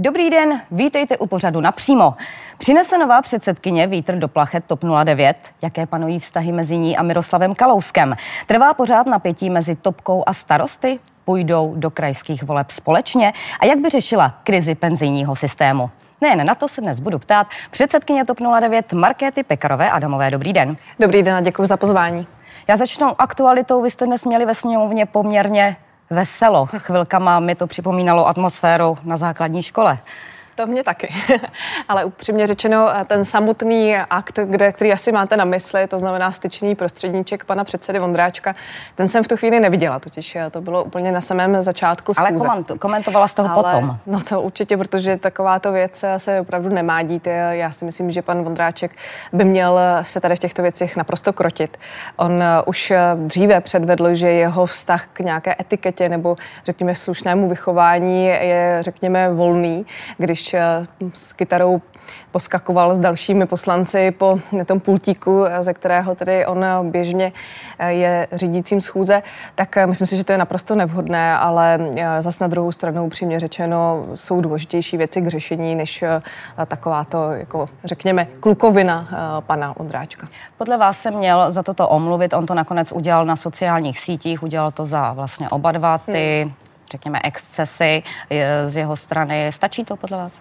Dobrý den, vítejte u pořadu napřímo. Přinese nová předsedkyně vítr do plachet TOP 09. Jaké panují vztahy mezi ní a Miroslavem Kalouskem? Trvá pořád napětí mezi Topkou a starosty? Půjdou do krajských voleb společně? A jak by řešila krizi penzijního systému? Nejen na to se dnes budu ptát předsedkyně TOP 09 Markéty Pekarové Adamové. Dobrý den. Dobrý den a děkuji za pozvání. Já začnu aktualitou. Vy jste dnes měli ve sněmovně poměrně veselo. Chvilkama mi to připomínalo atmosféru na základní škole. To mě taky. Ale upřímně řečeno, ten samotný akt, kde, který asi máte na mysli, to znamená styčný prostředníček pana předsedy Vondráčka, ten jsem v tu chvíli neviděla, totiž to bylo úplně na samém začátku schůze. Ale komentovala z toho Ale, potom. No to určitě, protože takováto věc se opravdu nemá dít. Já si myslím, že pan Vondráček by měl se tady v těchto věcech naprosto krotit. On už dříve předvedl, že jeho vztah k nějaké etiketě nebo řekněme slušnému vychování je řekněme volný, když Eh, s kytarou poskakoval s dalšími poslanci po tom pultíku, eh, ze kterého tedy on běžně eh, je řídícím schůze, tak myslím si, že to je naprosto nevhodné, ale zas na druhou stranu upřímně řečeno jsou důležitější věci k řešení, než takováto, jako řekněme, klukovina pana Ondráčka. Podle vás se měl za toto omluvit, on to nakonec udělal na sociálních sítích, udělal to za vlastně oba dva ty hmm řekněme, excesy z jeho strany. Stačí to podle vás?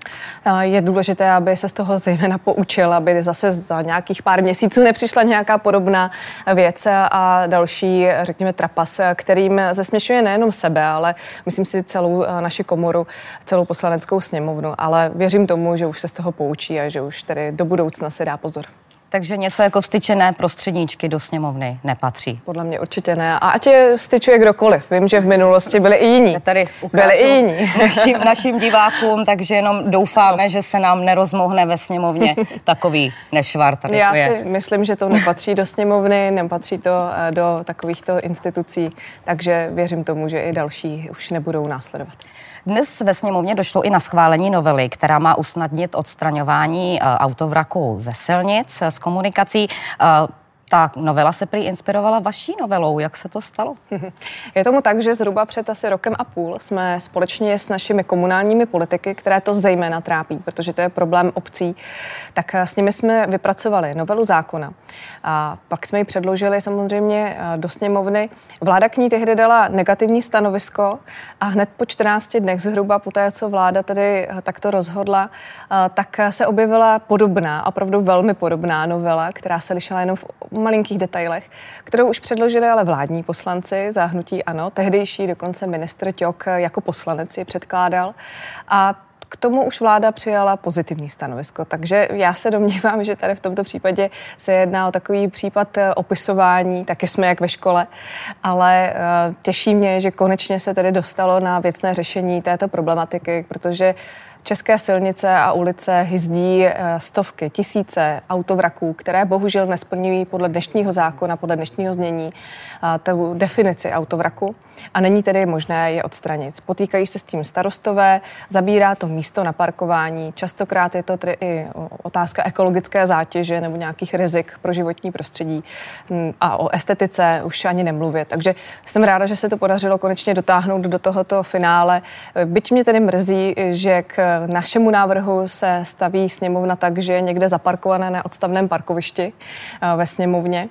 Je důležité, aby se z toho zejména poučil, aby zase za nějakých pár měsíců nepřišla nějaká podobná věc a další, řekněme, trapas, kterým zesměšuje nejenom sebe, ale myslím si celou naši komoru, celou poslaneckou sněmovnu. Ale věřím tomu, že už se z toho poučí a že už tedy do budoucna se dá pozor. Takže něco jako vstyčené prostředníčky do sněmovny nepatří. Podle mě určitě ne. A ať je styčuje kdokoliv. Vím, že v minulosti byli i jiní. Tady byli i jiní. Našim, našim divákům, takže jenom doufáme, no. že se nám nerozmohne ve sněmovně takový nešvar. Já je. si myslím, že to nepatří do sněmovny, nepatří to eh, do takovýchto institucí, takže věřím tomu, že i další už nebudou následovat. Dnes ve sněmovně došlo i na schválení novely, která má usnadnit odstraňování eh, autovraku ze silnic, z komunikací. Eh, ta novela se prý inspirovala vaší novelou. Jak se to stalo? Je tomu tak, že zhruba před asi rokem a půl jsme společně s našimi komunálními politiky, které to zejména trápí, protože to je problém obcí, tak s nimi jsme vypracovali novelu zákona. A pak jsme ji předložili samozřejmě eh, do sněmovny. Vláda k ní tehdy dala negativní stanovisko a hned po 14 dnech zhruba po té, co vláda tedy eh, takto rozhodla, eh, tak se objevila podobná, opravdu velmi podobná novela, která se lišila jenom v malinkých detailech, kterou už předložili ale vládní poslanci zahnutí ano. Tehdejší dokonce ministr Ťok jako poslanec je předkládal. A k tomu už vláda přijala pozitivní stanovisko, takže já se domnívám, že tady v tomto případě se jedná o takový případ eh, opisování, taky jsme jak ve škole, ale eh, těší mě, že konečně se tedy dostalo na věcné řešení této problematiky, protože České silnice a ulice hyzdí eh, stovky, tisíce autovraků, které bohužel nesplňují podle dnešního zákona, podle dnešního znění eh, tu definici autovraku a není tedy možné je odstranit. Potýkají se s tím starostové, zabírá to místo na parkování, častokrát je to tedy i otázka ekologické zátěže nebo nějakých rizik pro životní prostředí hm, a o estetice už ani nemluvit. Takže jsem ráda, že se to podařilo konečně dotáhnout do tohoto finále. Byť mě tedy mrzí, že k našemu návrhu se staví sněmovna tak, že je někde zaparkované na odstavném parkovišti eh, ve sněmovně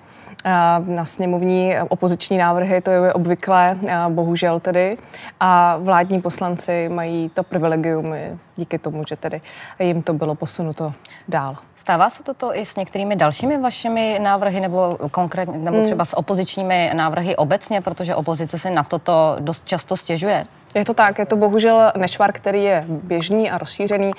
na sněmovní opoziční návrhy, to je obvyklé, bohužel tedy. A vládní poslanci mají to privilegium díky tomu, že tedy jim to bylo posunuto dál. Stává se toto i s některými dalšími vašimi návrhy nebo konkrétně, nebo hmm. třeba s opozičními návrhy obecně, protože opozice se na toto dost často stěžuje? Je to tak, je to bohužel nešvar, který je běžný a rozšířený.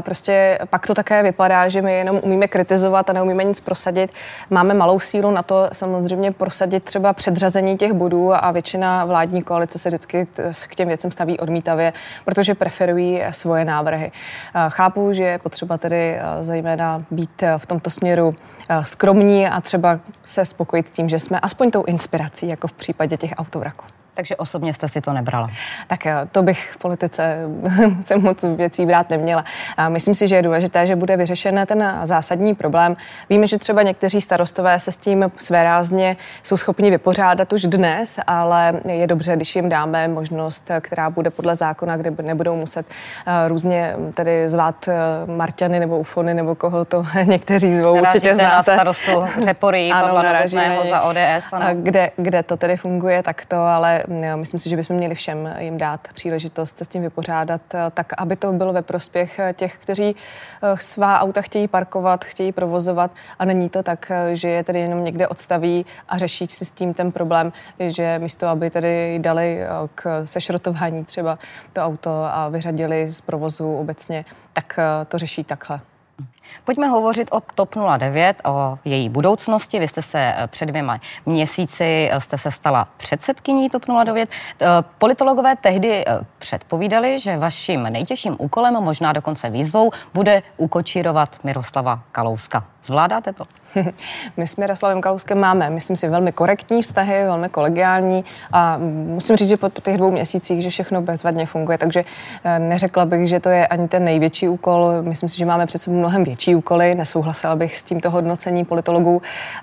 Prostě pak to také vypadá, že my jenom umíme kritizovat a neumíme nic prosadit. Máme malou sílu na to samozřejmě prosadit třeba předřazení těch bodů a většina vládní koalice se vždycky k těm věcem staví odmítavě, protože preferují svoje návrhy. Chápu, že je potřeba tedy zejména být v tomto směru skromní a třeba se spokojit s tím, že jsme aspoň tou inspirací, jako v případě těch autovraků. Takže osobně jste si to nebrala? Tak to bych v politice se moc věcí brát neměla. A myslím si, že je důležité, že bude vyřešen ten zásadní problém. Víme, že třeba někteří starostové se s tím svérázně jsou schopni vypořádat už dnes, ale je dobře, když jim dáme možnost, která bude podle zákona, kde nebudou muset eh, různě tedy zvát eh, Marťany nebo Ufony nebo koho to někteří zvou. Narážíte určitě znáte. na starostu Řepory, Pavla za ODS. Ano. Kde, kde to tedy funguje takto, ale myslím si, že bychom měli všem jim dát příležitost se s tím vypořádat, eh, tak aby to bylo ve prospěch eh, těch, kteří eh, svá auta chtějí parkovat, chtějí provozovat a není to tak, že je tedy jenom někde odstaví a řeší si s tím ten problém, že místo, aby tedy dali k sešrotování třeba to auto a vyřadili z provozu obecně, tak to řeší takhle. Pojďme hovořit o TOP 09, o její budoucnosti. Vy jste se eh, před dvěma měsíci eh, jste se stala předsedkyní TOP 09. Eh, politologové tehdy předpovídali, že vaším nejtěžším úkolem, možná dokonce výzvou, bude ukočírovat Miroslava Kalouska. Zvládáte to? My s Miroslavem Kalouskem máme, myslím si, velmi korektní vztahy, velmi kolegiální a musím říct, že po těch dvou měsících, že všechno bezvadně funguje, takže neřekla bych, že to je ani ten největší úkol. Myslím si, že máme před sebou mnohem větší úkoly. Nesouhlasila bych s tímto hodnocení politologů.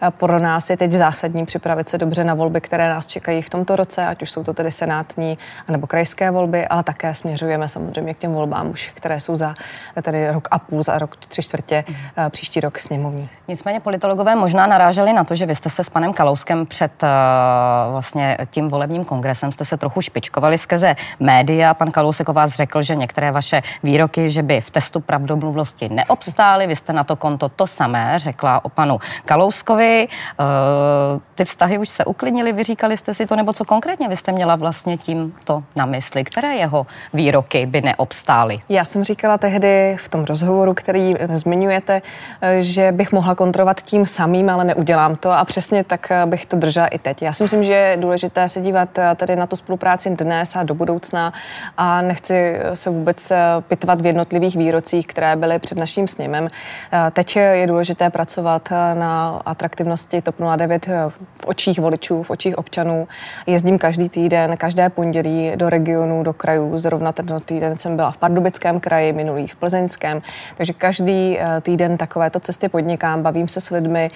Pro nás je teď zásadní připravit se dobře na volby, které nás čekají v tomto roce, ať už jsou to tedy senátní nebo krajské volby, ale také směřujeme samozřejmě k těm volbám už, které jsou za tedy rok a půl, za rok tři čtvrtě, mhm. příští rok sněmovní. Nicméně politologové možná naráželi na to, že vy jste se s panem Kalouskem před uh, vlastně tím volebním kongresem jste se trochu špičkovali skrze média. Pan Kalousek o vás řekl, že některé vaše výroky, že by v testu pravdomluvnosti neobstály. Vy jste na to konto to samé řekla o panu Kalouskovi. Uh, ty vztahy už se uklidnily, vyříkali jste si to, nebo co konkrétně vy jste měla vlastně tímto na mysli? Které jeho výroky by neobstály? Já jsem říkala tehdy v tom rozhovoru, který zmiňujete, eh, že bych mohla kontrolovat tím samým, ale neudělám to a přesně tak eh, bych to držela i teď. Já si myslím, že je důležité se dívat tady na tu spolupráci dnes a do budoucna a nechci se vůbec pitvat v jednotlivých výrocích, které byly před naším sněmem. Teď je důležité pracovat na atraktivnosti TOP 09 v očích voličů, v očích občanů. Jezdím každý týden, každé pondělí do regionů, do krajů. Zrovna ten týden jsem byla v Pardubickém kraji, minulý v Plzeňském. Takže každý týden takovéto cesty podnikám, bavím se s lidmi,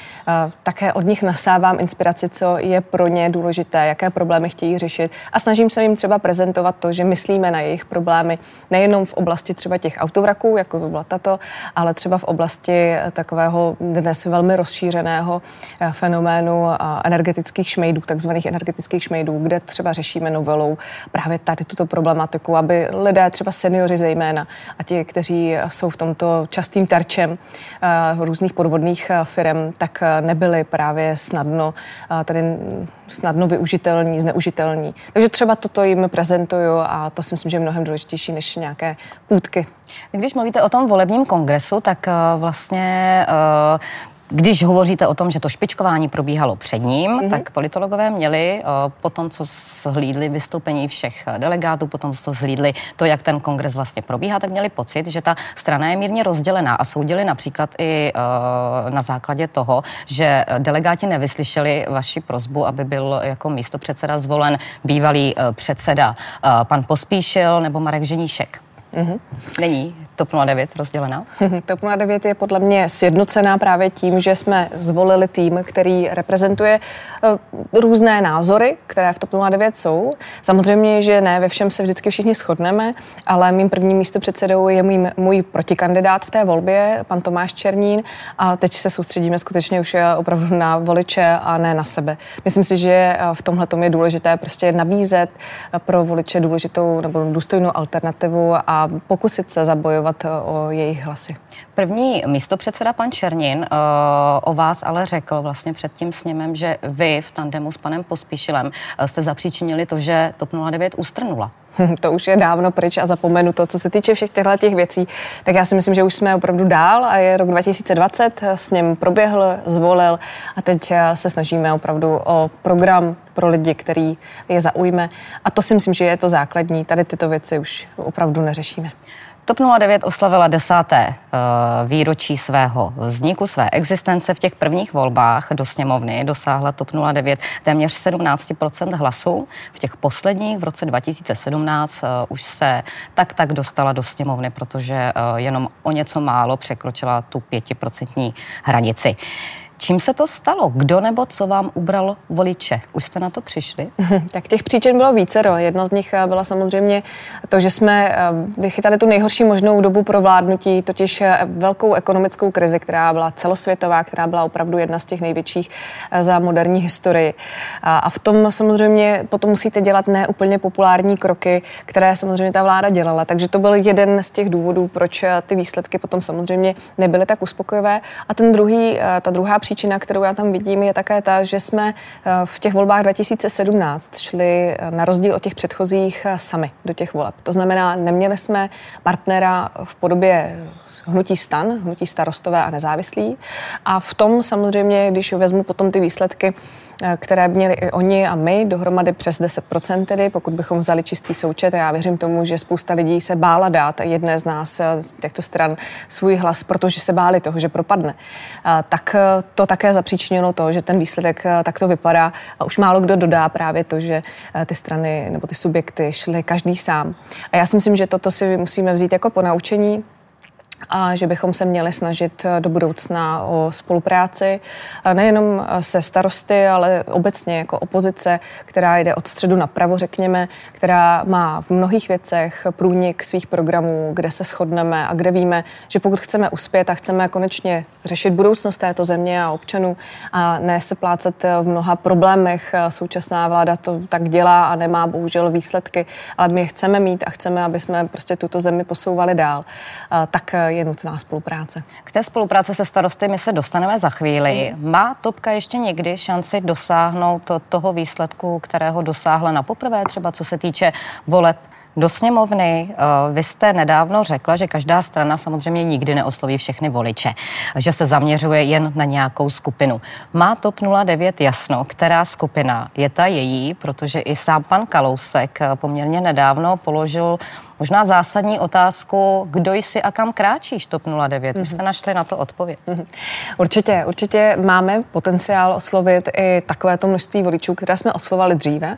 také od nich nasávám inspiraci, co je pro ně důležité, jaké problémy chtějí řešit a snažím se jim třeba prezentovat to, že myslíme na jejich problémy nejenom v oblasti třeba těch autovraků, jako by byla tato, ale třeba v oblasti takového dnes velmi rozšířeného eh, fenoménu energetických šmejdů, takzvaných energetických šmejdů, kde třeba řešíme novelou právě tady tuto problematiku, aby lidé, třeba seniori zejména a ti, kteří jsou v tomto častým terčem eh, různých podvodných eh, firm, tak eh, nebyly právě snadno eh, tady snadno využitelní, zneužitelní. Takže třeba toto jim prezentuju a to si myslím, že je mnohem důležitější než nějaké půdky. Když mluvíte o tom volebním kongresu, tak vlastně když hovoříte o tom, že to špičkování probíhalo před ním, mm-hmm. tak politologové měli po tom, co zhlídli vystoupení všech delegátů, potom co zhlídli to, jak ten kongres vlastně probíhá, tak měli pocit, že ta strana je mírně rozdělená a soudili například i na základě toho, že delegáti nevyslyšeli vaši prozbu, aby byl jako místo předseda zvolen bývalý předseda pan Pospíšil nebo Marek Ženíšek. Mm-hmm. Není TOP 09 rozdělená? TOP 09 je podle mě sjednocená právě tím, že jsme zvolili tým, který reprezentuje uh, různé názory, které v TOP 09 jsou. Samozřejmě, že ne ve všem se vždycky všichni shodneme, ale mým prvním místo předsedou je můj, můj protikandidát v té volbě, pan Tomáš Černín, a teď se soustředíme skutečně už eh, opravdu na voliče a ne na sebe. Myslím si, že eh, v tomhle je důležité prostě nabízet pro voliče důležitou nebo důstojnou alternativu a pokusit se zabojovat bojovat eh, o jejich hlasy. První místo předseda pan Černin uh, o vás ale řekl vlastně před tím sněmem, že vy v tandemu s panem Pospíšilem uh, jste zapříčinili to, že TOP 09 ustrnula. To už je dávno pryč a zapomenu to. Co se týče všech těchto těch věcí, tak já si myslím, že už jsme opravdu dál a je rok 2020, s ním proběhl, zvolil a teď se snažíme opravdu o program pro lidi, který je zaujme. A to si myslím, že je to základní. Tady tyto věci už opravdu neřešíme. TOP 09 oslavila desáté uh, výročí svého vzniku, své existence. V těch prvních volbách do sněmovny dosáhla TOP 09 téměř 17% hlasů. V těch posledních v roce 2017 uh, už se tak tak dostala do sněmovny, protože uh, jenom o něco málo překročila tu pětiprocentní hranici. Čím se to stalo? Kdo nebo co vám ubral voliče? Už jste na to přišli? tak těch příčin bylo více. Jedno z nich eh, byla samozřejmě to, že jsme eh, vychytali tu nejhorší možnou dobu pro vládnutí, totiž eh, velkou ekonomickou krizi, která byla celosvětová, která byla opravdu jedna z těch největších za moderní historii. A v tom samozřejmě potom musíte dělat neúplně populární kroky, které samozřejmě ta vláda dělala. Takže to byl jeden z těch důvodů, proč ty výsledky potom samozřejmě nebyly tak uspokojivé. A ten druhý, ta druhá příčina, kterou já tam vidím, je také ta, že jsme eh, v těch volbách 2017 šli eh, na rozdíl od těch předchozích eh, sami do těch voleb. To znamená, neměli jsme partnera v podobě hnutí stan, hnutí starostové a nezávislí. A v tom samozřejmě, když vezmu potom ty výsledky, které měli i oni a my, dohromady přes 10%, tedy pokud bychom vzali čistý součet. A já věřím tomu, že spousta lidí se bála dát jedné z nás, eh, z těchto stran, svůj hlas, protože se báli toho, že propadne. Eh, tak to také zapříčinilo to, že ten výsledek takto vypadá a už málo kdo dodá právě to, že ty strany nebo ty subjekty šly každý sám. A já si myslím, že toto si musíme vzít jako ponaučení, a že bychom se měli snažit eh, do budoucna o spolupráci eh, nejenom eh, se starosty, ale obecně jako opozice, která jde od středu napravo, řekněme, která má v mnohých věcech průnik svých programů, kde se shodneme a kde víme, že pokud chceme uspět a chceme konečně řešit budoucnost této země a občanů a ne se plácet v mnoha problémech, současná vláda to tak dělá a nemá bohužel výsledky, ale my je chceme mít a chceme, aby jsme prostě tuto zemi posouvali dál, tak je nutná spolupráce. K té spolupráce se starosty my se dostaneme za chvíli. Má Topka ještě někdy šanci dosáhnout toho výsledku, kterého dosáhla na poprvé, třeba co se týče voleb do sněmovny. Eh, vy jste nedávno řekla, že každá strana samozřejmě nikdy neosloví všechny voliče, že se zaměřuje jen na nějakou skupinu. Má TOP 09 jasno, která skupina je ta její, protože i sám pan Kalousek eh, poměrně nedávno položil Možná zásadní otázku, kdo jsi a kam kráčíš TOP 09? Mm-hmm. Už jste našli na to odpověď. Mm-hmm. Určitě, určitě máme potenciál oslovit i takovéto množství voličů, které jsme oslovali dříve.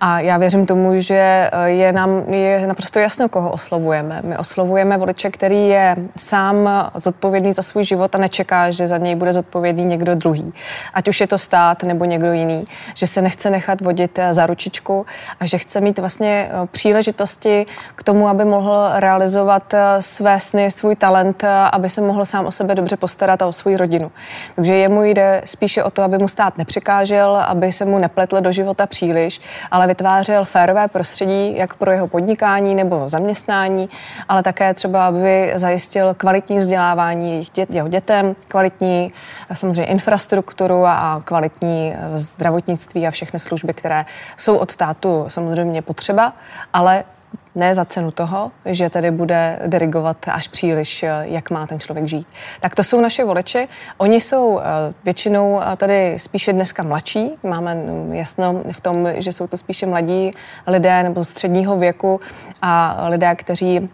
A já věřím tomu, že eh, je nám je naprosto jasno, koho oslovujeme. My oslovujeme voliče, který je sám zodpovědný za svůj život a nečeká, že za něj bude zodpovědný někdo druhý. Ať už je to stát nebo někdo jiný. Že se nechce nechat vodit eh, za ručičku a že chce mít vlastně eh, příležitosti k tomu, tomu, aby mohl realizovat eh, své sny, svůj talent, eh, aby se mohl sám o sebe dobře postarat a o svou rodinu. Takže jemu jde spíše o to, aby mu stát nepřekážel, aby se mu nepletl do života příliš, ale vytvářel férové prostředí, jak pro jeho podnikání nebo zaměstnání, ale také třeba, aby zajistil kvalitní vzdělávání jeho dětem, kvalitní eh, samozřejmě infrastrukturu a kvalitní zdravotnictví a všechny služby, které jsou od státu samozřejmě potřeba, ale ne za cenu toho, že tedy bude dirigovat až příliš, eh, jak má ten člověk žít. Tak to jsou naše voliči. Oni jsou eh, většinou eh, tady spíše dneska mladší. Máme mm, jasno v tom, že jsou to spíše mladí lidé nebo středního věku a lidé, kteří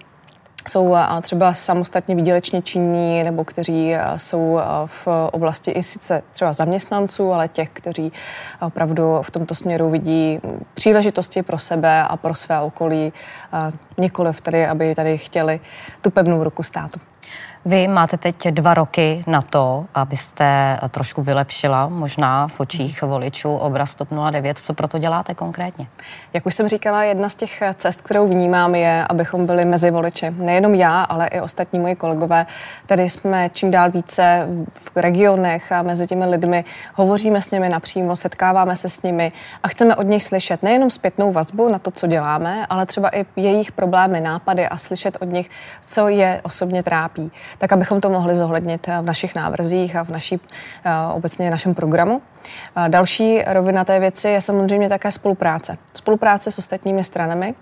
jsou třeba samostatně výdělečně činní nebo kteří jsou v oblasti i sice třeba zaměstnanců, ale těch, kteří opravdu v tomto směru vidí příležitosti pro sebe a pro své okolí, nikoliv tady, aby tady chtěli tu pevnou ruku státu. Vy máte teď dva roky na to, abyste trošku vylepšila možná v očích voličů obraz TOP 09. Co proto děláte konkrétně? Jak už jsem říkala, jedna z těch cest, kterou vnímám, je, abychom byli mezi voliči. Nejenom já, ale i ostatní moji kolegové. Tady jsme čím dál více v regionech a mezi těmi lidmi. Hovoříme s nimi napřímo, setkáváme se s nimi a chceme od nich slyšet nejenom zpětnou vazbu na to, co děláme, ale třeba i jejich problémy, nápady a slyšet od nich, co je osobně trápí tak abychom to mohli zohlednit v našich návrzích a v naší, eh, obecně našem programu. Další rovina té věci je samozřejmě také spolupráce. Spolupráce s ostatními stranami,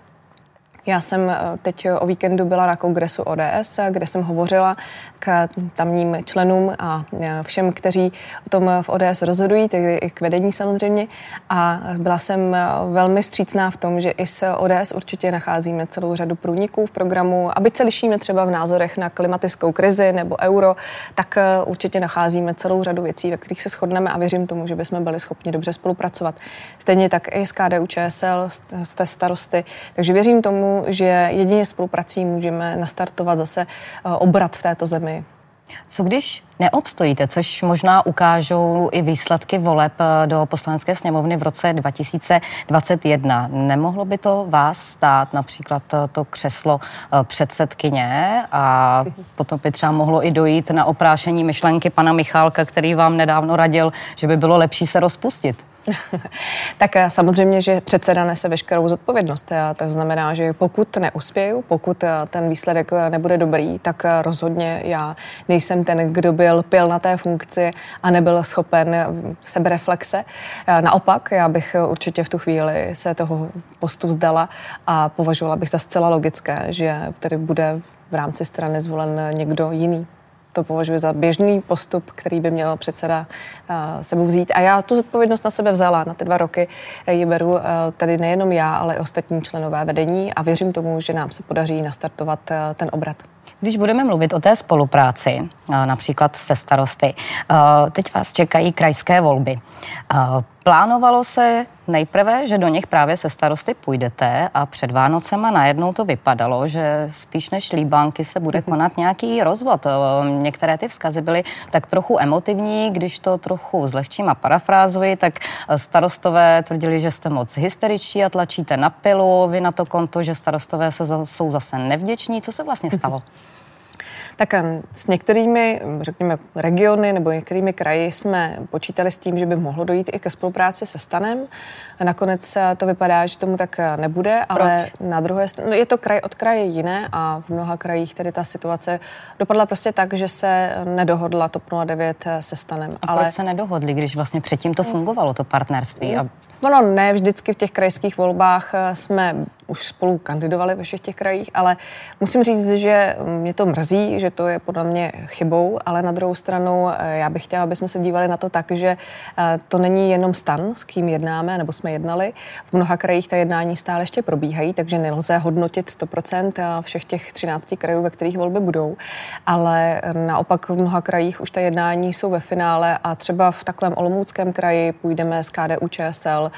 Já jsem eh, teď o víkendu byla na kongresu ODS, kde jsem hovořila k tamním členům a eh, všem, kteří o tom v ODS rozhodují, tedy i k vedení samozřejmě. A byla jsem eh, velmi střícná v tom, že i s ODS určitě nacházíme celou řadu průniků v programu. Aby se lišíme třeba v názorech na klimatickou krizi nebo euro, tak určitě nacházíme celou řadu věcí, ve kterých se shodneme a věřím tomu, že bychom byli schopni dobře spolupracovat. Stejně tak i s KDU ČSL, z té starosty. Takže věřím tomu, že jedině spoluprací můžeme nastartovat zase eh, obrat v této zemi. Co když neobstojíte, což možná ukážou i výsledky voleb eh, do poslanecké sněmovny v roce 2021. Nemohlo by to vás stát například eh, to křeslo předsedkyně a potom by třeba mohlo i dojít na oprášení myšlenky pana Michálka, který vám nedávno radil, že by bylo lepší se rozpustit? tak eh, samozřejmě, že předseda nese veškerou zodpovědnost. To znamená, že pokud neuspěju, pokud eh, ten výsledek eh, nebude dobrý, tak rozhodně já nejsem ten, kdo byl pil na té funkci a nebyl schopen sebereflexe. Naopak, já bych určitě v tu chvíli se toho postu vzdala a považovala bych za zcela logické, že tedy bude v rámci strany zvolen někdo jiný to považuji za běžný postup, který by měl předseda uh, sebou vzít. A já tu zodpovědnost na sebe vzala. Na ty dva roky ji beru uh, tedy nejenom já, ale i ostatní členové vedení a věřím tomu, že nám se podaří nastartovat uh, ten obrat. Když budeme mluvit o té spolupráci, například se starosty, teď vás čekají krajské volby. Plánovalo se nejprve, že do nich právě se starosty půjdete a před Vánocema najednou to vypadalo, že spíš než líbánky se bude mhm. konat nějaký rozvod. Některé ty vzkazy byly tak trochu emotivní, když to trochu zlehčím a parafrázuji, tak starostové tvrdili, že jste moc hysteričtí a tlačíte na pilu, vy na to konto, že starostové se za, jsou zase nevděční. Co se vlastně stalo? Tak s některými, řekněme, regiony nebo některými kraji jsme počítali s tím, že by mohlo dojít i ke spolupráci se Stanem. Nakonec to vypadá, že tomu tak nebude, ale Proč? na druhé straně no, je to kraj od kraje jiné a v mnoha krajích tedy ta situace dopadla prostě tak, že se nedohodla TOP 09 se Stanem. A ale... proč se nedohodli, když vlastně předtím to fungovalo, to partnerství? A... Ono ne vždycky v těch krajských volbách jsme už spolu kandidovali ve všech těch krajích, ale musím říct, že mě to mrzí, že to je podle mě chybou, ale na druhou stranu eh, já bych chtěla, aby jsme se dívali na to tak, že eh, to není jenom stan, s kým jednáme, nebo jsme jednali. V mnoha krajích ta jednání stále ještě probíhají, takže nelze hodnotit 100% eh, všech těch 13 krajů, ve kterých volby budou, ale naopak v mnoha krajích už ta jednání jsou ve finále a třeba v takovém Olomouckém kraji půjdeme z KDU ČSL,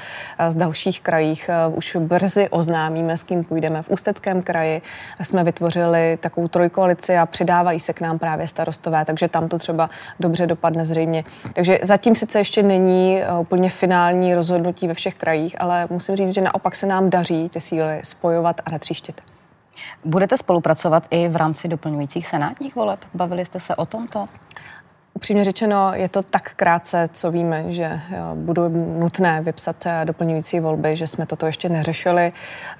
z dalších krajích už brzy oznámí oznámíme, s kým půjdeme. V Ústeckém kraji jsme vytvořili takovou trojkoalici a přidávají se k nám právě starostové, takže tam to třeba dobře dopadne zřejmě. Takže zatím sice ještě není eh, úplně finální rozhodnutí ve všech krajích, ale musím říct, že naopak se nám daří ty síly spojovat a netříštit. Budete spolupracovat i v rámci doplňujících senátních voleb? Bavili jste se o tomto? Upřímně řečeno, je to tak krátce, co víme, že budou nutné vypsat eh, doplňující volby, že jsme toto ještě neřešili.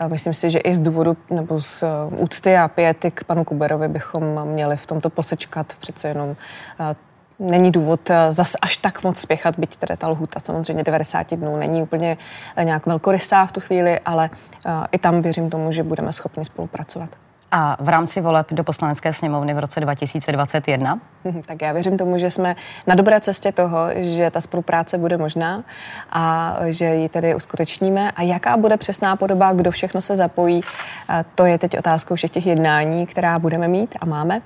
Myslím si, že i z důvodu nebo z eh, úcty a pěty k panu Kuberovi bychom měli v tomto posečkat. Přece jenom eh, není důvod zas až tak moc spěchat, byť teda ta lhuta samozřejmě 90 dnů není úplně nějak velkorysá v tu chvíli, ale i tam věřím tomu, že budeme schopni spolupracovat. A v rámci voleb do poslanecké sněmovny v roce 2021? Tak já věřím tomu, že jsme na dobré cestě toho, že ta spolupráce bude možná a že ji tedy uskutečníme. A jaká bude přesná podoba, kdo všechno se zapojí, to je teď otázkou všech těch jednání, která budeme mít a máme.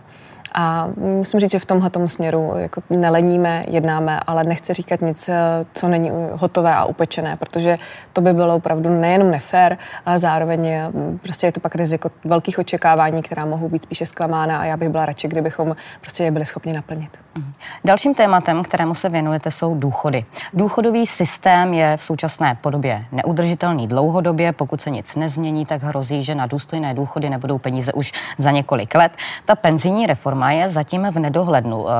A musím říct, že v tomhle směru jako neleníme, jednáme, ale nechci říkat nic, eh, co není hotové a upečené, protože to by bylo opravdu nejenom nefér, ale zároveň mm, prostě je to pak riziko velkých očekávání, která mohou být spíše zklamána a já bych byla radši, kdybychom prostě je byli schopni naplnit. Mhm. Dalším tématem, kterému se věnujete, jsou důchody. Důchodový systém je v současné podobě neudržitelný dlouhodobě. Pokud se nic nezmění, tak hrozí, že na důstojné důchody nebudou peníze už za několik let. Ta penzijní reforma je zatím v nedohlednu. Eh,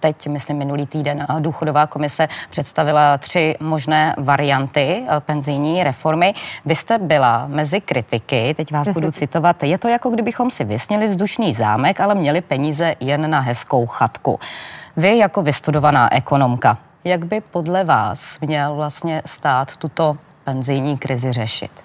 teď, myslím, minulý týden eh, důchodová komise představila tři možné varianty eh, penzijní reformy. Vy jste byla mezi kritiky, teď vás budu citovat, je to jako kdybychom si vysnili vzdušný zámek, ale měli peníze jen na hezkou chatku. Vy jako vystudovaná ekonomka, jak by podle vás měl vlastně stát tuto penzijní krizi řešit?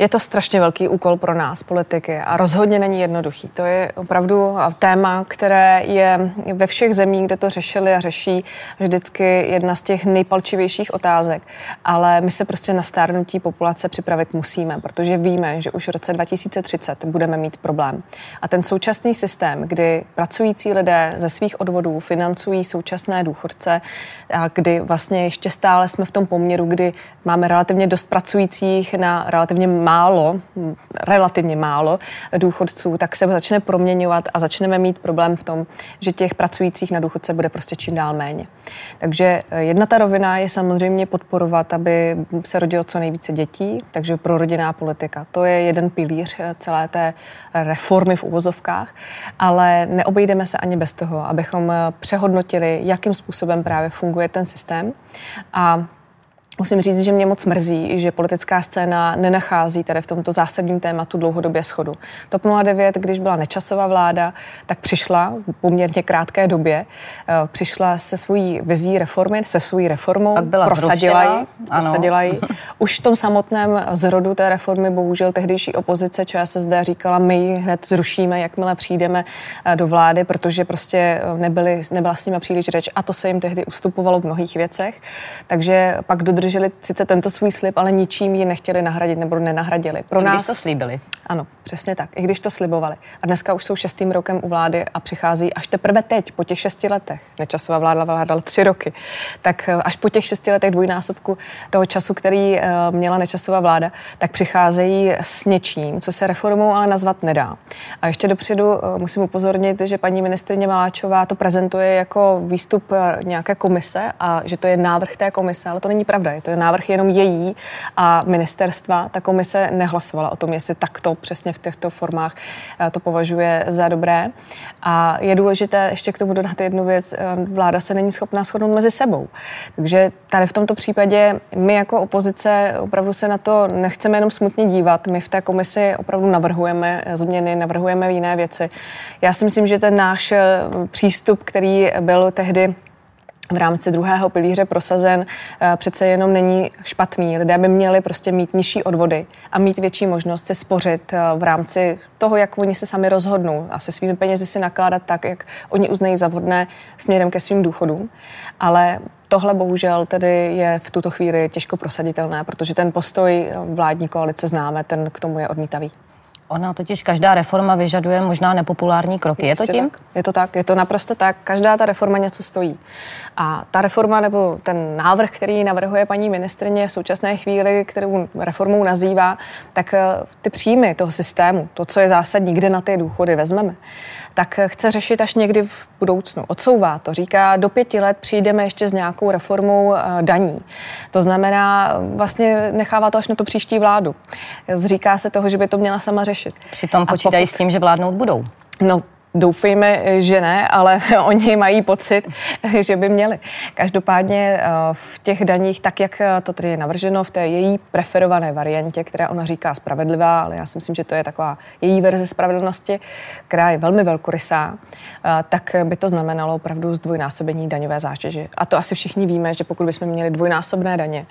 Je to strašně velký úkol pro nás, politiky, a rozhodně není jednoduchý. To je opravdu téma, které je ve všech zemích, kde to řešili a řeší, vždycky jedna z těch nejpalčivějších otázek. Ale my se prostě na stárnutí populace připravit musíme, protože víme, že už v roce 2030 budeme mít problém. A ten současný systém, kdy pracující lidé ze svých odvodů financují současné důchodce, a kdy vlastně ještě stále jsme v tom poměru, kdy máme relativně dost pracujících na relativně málo, relativně málo důchodců, tak se začne proměňovat a začneme mít problém v tom, že těch pracujících na důchodce bude prostě čím dál méně. Takže eh, jedna ta rovina je samozřejmě podporovat, aby se rodilo co nejvíce dětí, takže pro rodinná politika. To je jeden pilíř eh, celé té reformy v uvozovkách, ale neobejdeme se ani bez toho, abychom eh, přehodnotili, jakým způsobem právě funguje ten systém a Musím říct, že mě moc mrzí, že politická scéna nenachází tady v tomto zásadním tématu dlouhodobě schodu. TOP 09, když byla nečasová vláda, tak přišla v poměrně krátké době, eh, přišla se svojí vizí reformy, se svojí reformou, tak byla prosadila ji, prosadila ji. Už v tom samotném zrodu té reformy bohužel tehdejší opozice ČSSD říkala, my ji hned zrušíme, jakmile přijdeme eh, do vlády, protože prostě eh, nebyly, nebyla s nimi příliš řeč a to se jim tehdy ustupovalo v mnohých věcech. Takže pak dodrželi dodrželi sice tento svůj slib, ale ničím ji nechtěli nahradit nebo nenahradili. Pro I nás to slíbili. Ano, přesně tak. I když to slibovali. A dneska už jsou šestým rokem u vlády a přichází až teprve teď, po těch šesti letech. Nečasová vláda vládala tři roky. Tak eh, až po těch šesti letech dvojnásobku toho času, který uh, měla nečasová vláda, tak přicházejí s něčím, co se reformou ale nazvat nedá. A ještě dopředu uh, musím upozornit, že paní ministrině Maláčová to prezentuje jako výstup nějaké komise a že to je návrh té komise, ale to není pravda. Je to návrh jenom její a ministerstva. Ta komise nehlasovala o tom, jestli takto přesně v těchto formách eh, to považuje za dobré. A je důležité ještě k tomu dodat jednu věc. Eh, vláda se není schopná shodnout mezi sebou. Takže tady v tomto případě my jako opozice opravdu se na to nechceme jenom smutně dívat. My v té komisi opravdu navrhujeme změny, navrhujeme jiné věci. Já si myslím, že ten náš eh, přístup, který byl tehdy v rámci druhého pilíře prosazen, eh, přece jenom není špatný. Lidé by měli prostě mít nižší odvody a mít větší možnost se spořit eh, v rámci toho, jak oni se sami rozhodnou a se svými penězi si nakládat tak, jak oni uznají za vhodné směrem ke svým důchodům. Ale Tohle bohužel tedy je v tuto chvíli těžko prosaditelné, protože ten postoj vládní koalice známe, ten k tomu je odmítavý. Ona totiž každá reforma vyžaduje možná nepopulární kroky. Je to tím? Tak. Je to tak, je to naprosto tak. Každá ta reforma něco stojí. A ta reforma nebo ten návrh, který navrhuje paní ministrině v současné chvíli, kterou reformou nazývá, tak eh, ty příjmy toho systému, to, co je zásadní, kde na ty důchody vezmeme, tak chce řešit až někdy v budoucnu. Odsouvá to, říká, do pěti let přijdeme ještě s nějakou reformou eh, daní. To znamená, vlastně nechává to až na tu příští vládu. Zříká se toho, že by to měla sama řešit. Přitom počítají pokud... s tím, že vládnout budou. No, Doufejme, že ne, ale oni mají pocit, že by měli. Každopádně eh, v těch daních, tak jak eh, to tedy je navrženo v té její preferované variantě, která ona říká spravedlivá, ale já si myslím, že to je taková její verze spravedlnosti, která je velmi velkorysá, eh, tak by to znamenalo opravdu zdvojnásobení daňové zátěže. A to asi všichni víme, že pokud bychom měli dvojnásobné daně,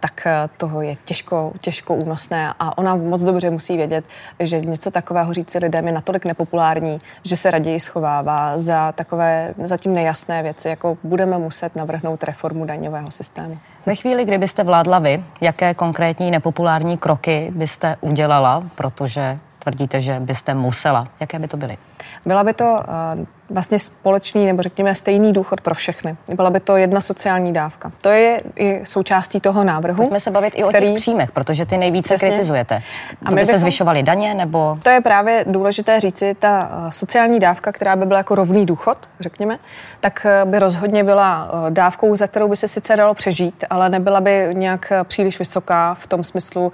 tak toho je těžko, těžko únosné a ona moc dobře musí vědět, že něco takového říci lidem je natolik nepopulární, že že se raději schovává za takové zatím nejasné věci, jako budeme muset navrhnout reformu daňového systému. Ve chvíli, kdybyste vládla vy, jaké konkrétní nepopulární kroky byste udělala, protože tvrdíte, že byste musela. Jaké by to byly? Byla by to uh, vlastně společný nebo řekněme stejný důchod pro všechny. Byla by to jedna sociální dávka. To je i součástí toho návrhu. Pojďme se bavit i o který... těch příjmech, protože ty nejvíce Přesně. kritizujete. A my by se zvyšovaly daně nebo... To je právě důležité říci, ta eh, sociální dávka, která by byla jako rovný důchod, řekněme, tak eh, by rozhodně byla dávkou, za kterou by se sice dalo přežít, ale nebyla by nějak příliš vysoká v tom smyslu,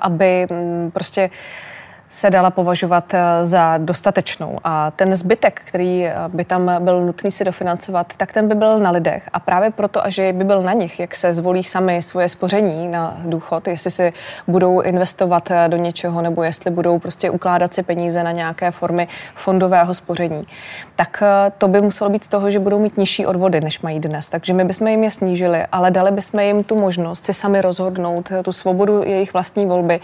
aby mm, prostě se dala považovat eh, za dostatečnou. A ten zbytek, který eh, by tam byl nutný si dofinancovat, tak ten by byl na lidech. A právě proto, a že by byl na nich, jak se zvolí sami svoje spoření na důchod, jestli si budou investovat do něčeho, nebo jestli budou prostě ukládat si peníze na nějaké formy fondového spoření, tak to by muselo být z toho, že budou mít nižší odvody, než mají dnes. Takže my bychom jim je snížili, ale dali bychom jim tu možnost si sami rozhodnout, tu svobodu jejich vlastní volby.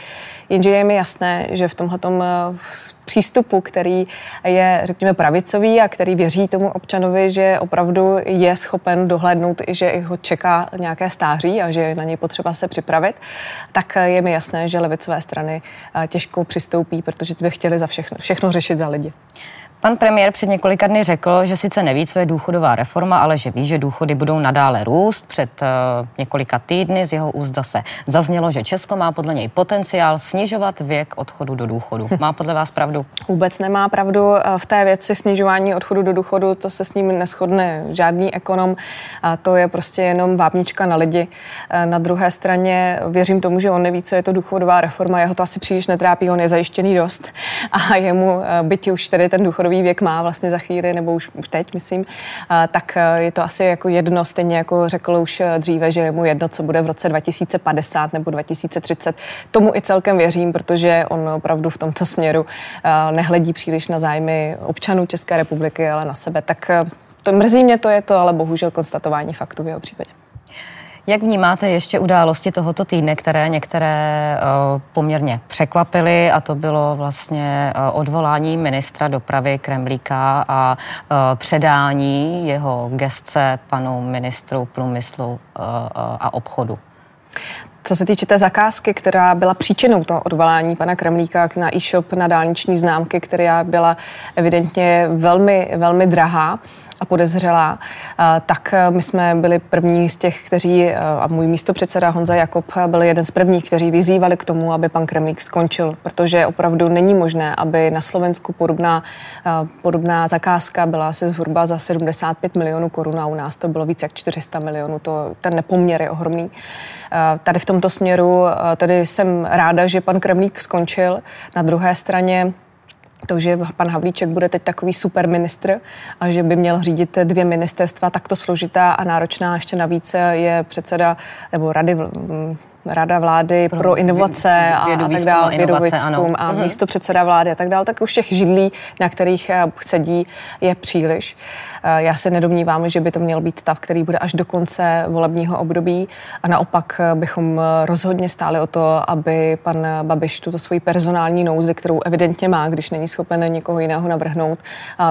Jenže je mi jasné, že v tomhle eh, přístupu, který je, řekněme, pravicový a který věří tomu občanovi, že opravdu je schopen dohlédnout, že ho čeká nějaké stáří a že na něj potřeba se připravit, tak je mi jasné, že levicové strany eh, těžko přistoupí, protože ty by chtěli za všechno, všechno řešit za lidi. Pan premiér před několika dny řekl, že sice neví, co je důchodová reforma, ale že ví, že důchody budou nadále růst. Před uh, několika týdny z jeho úzda se zaznělo, že Česko má podle něj potenciál snižovat věk odchodu do důchodu. Má podle vás pravdu? Vůbec nemá pravdu v té věci snižování odchodu do důchodu. To se s ním neschodne žádný ekonom. A to je prostě jenom vápnička na lidi. E, na druhé straně věřím tomu, že on neví, co je to důchodová reforma. Jeho to asi příliš netrápí, on je zajištěný dost. A jemu, byť už tedy ten důchodový důchodový věk má vlastně za chvíli, nebo už, už teď, myslím, tak e, je to asi jako jedno, stejně jako řekl už e, dříve, že je mu jedno, co bude v roce 2050 nebo 2030. Tomu i celkem věřím, protože on opravdu v tomto směru e, nehledí příliš na zájmy občanů České republiky, ale na sebe. Tak to mrzí mě to je to, ale bohužel konstatování faktu v jeho případě. Jak vnímáte ještě události tohoto týdne, které některé uh, poměrně překvapily a to bylo vlastně uh, odvolání ministra dopravy Kremlíka a uh, předání jeho gestce panu ministru průmyslu a obchodu? Co se týče té zakázky, která byla příčinou toho odvolání pana Kremlíka na e-shop na dálniční známky, která byla evidentně velmi, velmi drahá, a podezřelá, tak my jsme byli první z těch, kteří, a můj místopředseda Honza Jakob byl jeden z prvních, kteří vyzývali k tomu, aby pan Kremlík skončil, protože opravdu není možné, aby na Slovensku podobná, podobná zakázka byla asi zhruba za 75 milionů korun a u nás to bylo více jak 400 milionů. To, ten nepoměr je ohromný. Tady v tomto směru tady jsem ráda, že pan Kremlík skončil. Na druhé straně to, že pan Havlíček bude teď takový super ministr a že by měl řídit dvě ministerstva takto složitá a náročná, ještě navíc je předseda nebo rady Rada vlády pro, pro inovace a, vědu, a tak dále, vědu, výzkum a mhm. místo předseda vlády a tak dále, tak už těch židlí, na kterých eh, sedí, je příliš. Eh, já se nedomnívám, že by to měl být stav, který bude až do konce volebního období a naopak eh, bychom rozhodně stáli o to, aby pan Babiš tuto svoji personální nouzi, kterou evidentně má, když není schopen někoho jiného navrhnout,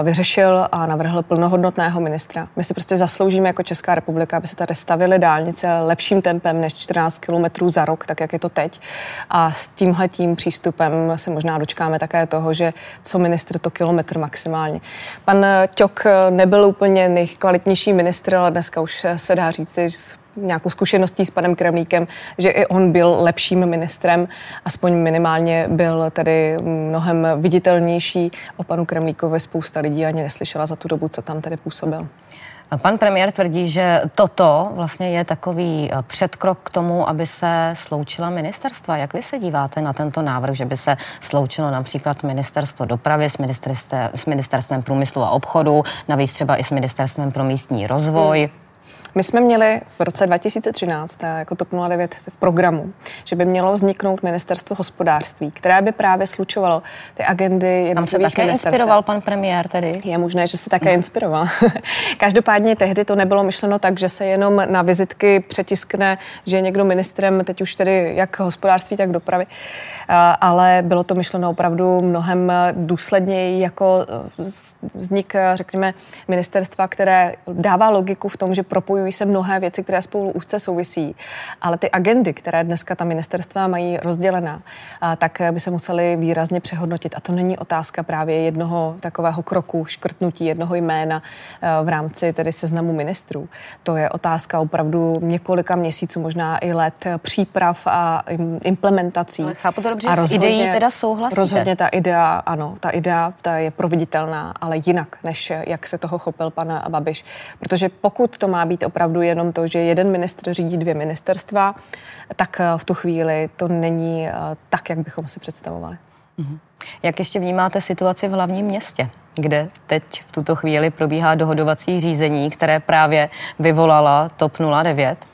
vyřešil a navrhl plnohodnotného ministra. My si prostě zasloužíme jako Česká republika, aby se tady stavily dálnice lepším tempem než 14 kilometrů kilometrů za rok, tak jak je to teď. A s tímhle tím přístupem se možná dočkáme také toho, že co ministr to kilometr maximálně. Pan Ťok nebyl úplně nejkvalitnější ministr, ale dneska už se dá říct, s nějakou zkušeností s panem Kremlíkem, že i on byl lepším ministrem, aspoň minimálně byl tedy mnohem viditelnější. O panu Kremlíkovi spousta lidí ani neslyšela za tu dobu, co tam tedy působil. Pan premiér tvrdí, že toto vlastně je takový eh, předkrok k tomu, aby se sloučila ministerstva. Jak vy se díváte na tento návrh, že by se sloučilo například ministerstvo dopravy s, ministerstvem, s ministerstvem průmyslu a obchodu, navíc třeba i s ministerstvem pro místní rozvoj? Hmm. My jsme měli v roce 2013 eh, jako TOP 09 v programu, že by mělo vzniknout ministerstvo hospodářství, které by právě slučovalo ty agendy Tam se také inspiroval pan premiér tedy? Je možné, že se také inspiroval. Každopádně tehdy to nebylo myšleno tak, že se jenom na vizitky přetiskne, že je někdo ministrem, teď už tedy jak hospodářství, tak dopravy, eh, ale bylo to myšleno opravdu mnohem důsledněji jako eh, vznik, řekněme, ministerstva, které dává logiku v tom, že propojují propojují se mnohé věci, které spolu úzce souvisí, ale ty agendy, které dneska ta ministerstva mají rozdělená, tak by se musely výrazně přehodnotit. A to není otázka právě jednoho takového kroku, škrtnutí jednoho jména v rámci tedy seznamu ministrů. To je otázka opravdu několika měsíců, možná i let příprav a implementací. Ale chápu to dobře, a rozhodně, ideí teda souhlasíte. Rozhodně ta idea, ano, ta idea ta je proveditelná, ale jinak, než jak se toho chopil pan Babiš. Protože pokud to má být opravdu jenom to, že jeden ministr řídí dvě ministerstva, tak eh, v tu chvíli to není eh, tak, jak bychom si představovali. Mm-hmm. Jak ještě vnímáte situaci v hlavním městě? kde teď v tuto chvíli probíhá dohodovací řízení, které právě vyvolala TOP 09.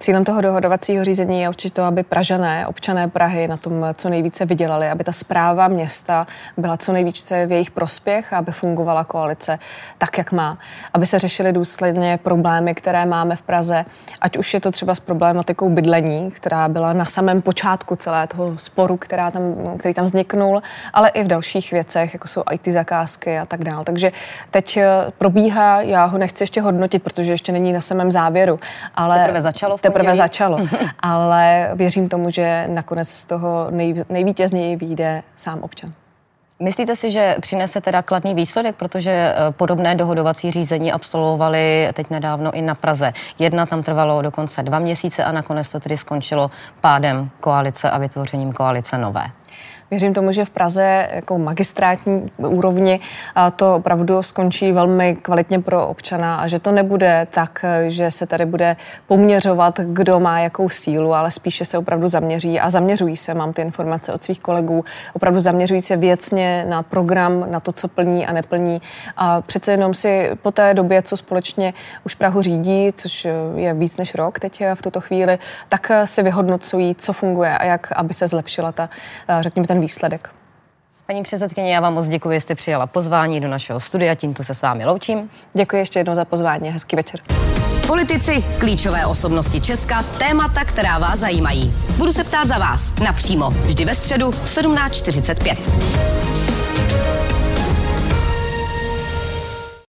Cílem toho dohodovacího řízení je určitě to, aby Pražané, občané Prahy na tom co nejvíce vydělali, aby ta zpráva města byla co nejvíce v jejich prospěch, aby fungovala koalice tak, jak má, aby se řešily důsledně problémy, které máme v Praze, ať už je to třeba s problematikou bydlení, která byla na samém počátku celé toho sporu, která tam, který tam vzniknul, ale i v dalších věcech, jako jsou IT zakázky a tak dále. Takže teď eh, probíhá, já ho nechci ještě hodnotit, protože ještě není na samém závěru, ale teprve začalo v teprve začalo. Ale věřím tomu, že nakonec z toho nej, nejvítězněji vyjde sám občan. Myslíte si, že přinese teda kladný výsledek, protože eh, podobné dohodovací řízení absolvovali teď nedávno i na Praze. Jedna tam trvalo dokonce dva měsíce a nakonec to tedy skončilo pádem koalice a vytvořením koalice nové. Věřím tomu, že v Praze jako magistrátní úrovni to opravdu skončí velmi kvalitně pro občana a že to nebude tak, že se tady bude poměřovat, kdo má jakou sílu, ale spíše se opravdu zaměří a zaměřují se, mám ty informace od svých kolegů, opravdu zaměřují se věcně na program, na to, co plní a neplní. A přece jenom si po té době, co společně už Prahu řídí, což je víc než rok teď v tuto chvíli, tak si vyhodnocují, co funguje a jak, aby se zlepšila ta, řekněme, ten ten výsledek. Paní předsedkyně, já vám moc děkuji, že jste přijala pozvání do našeho studia, tímto se s vámi loučím. Děkuji ještě jednou za pozvání, hezký večer. Politici, klíčové osobnosti Česka, témata, která vás zajímají. Budu se ptát za vás napřímo, vždy ve středu v 17.45.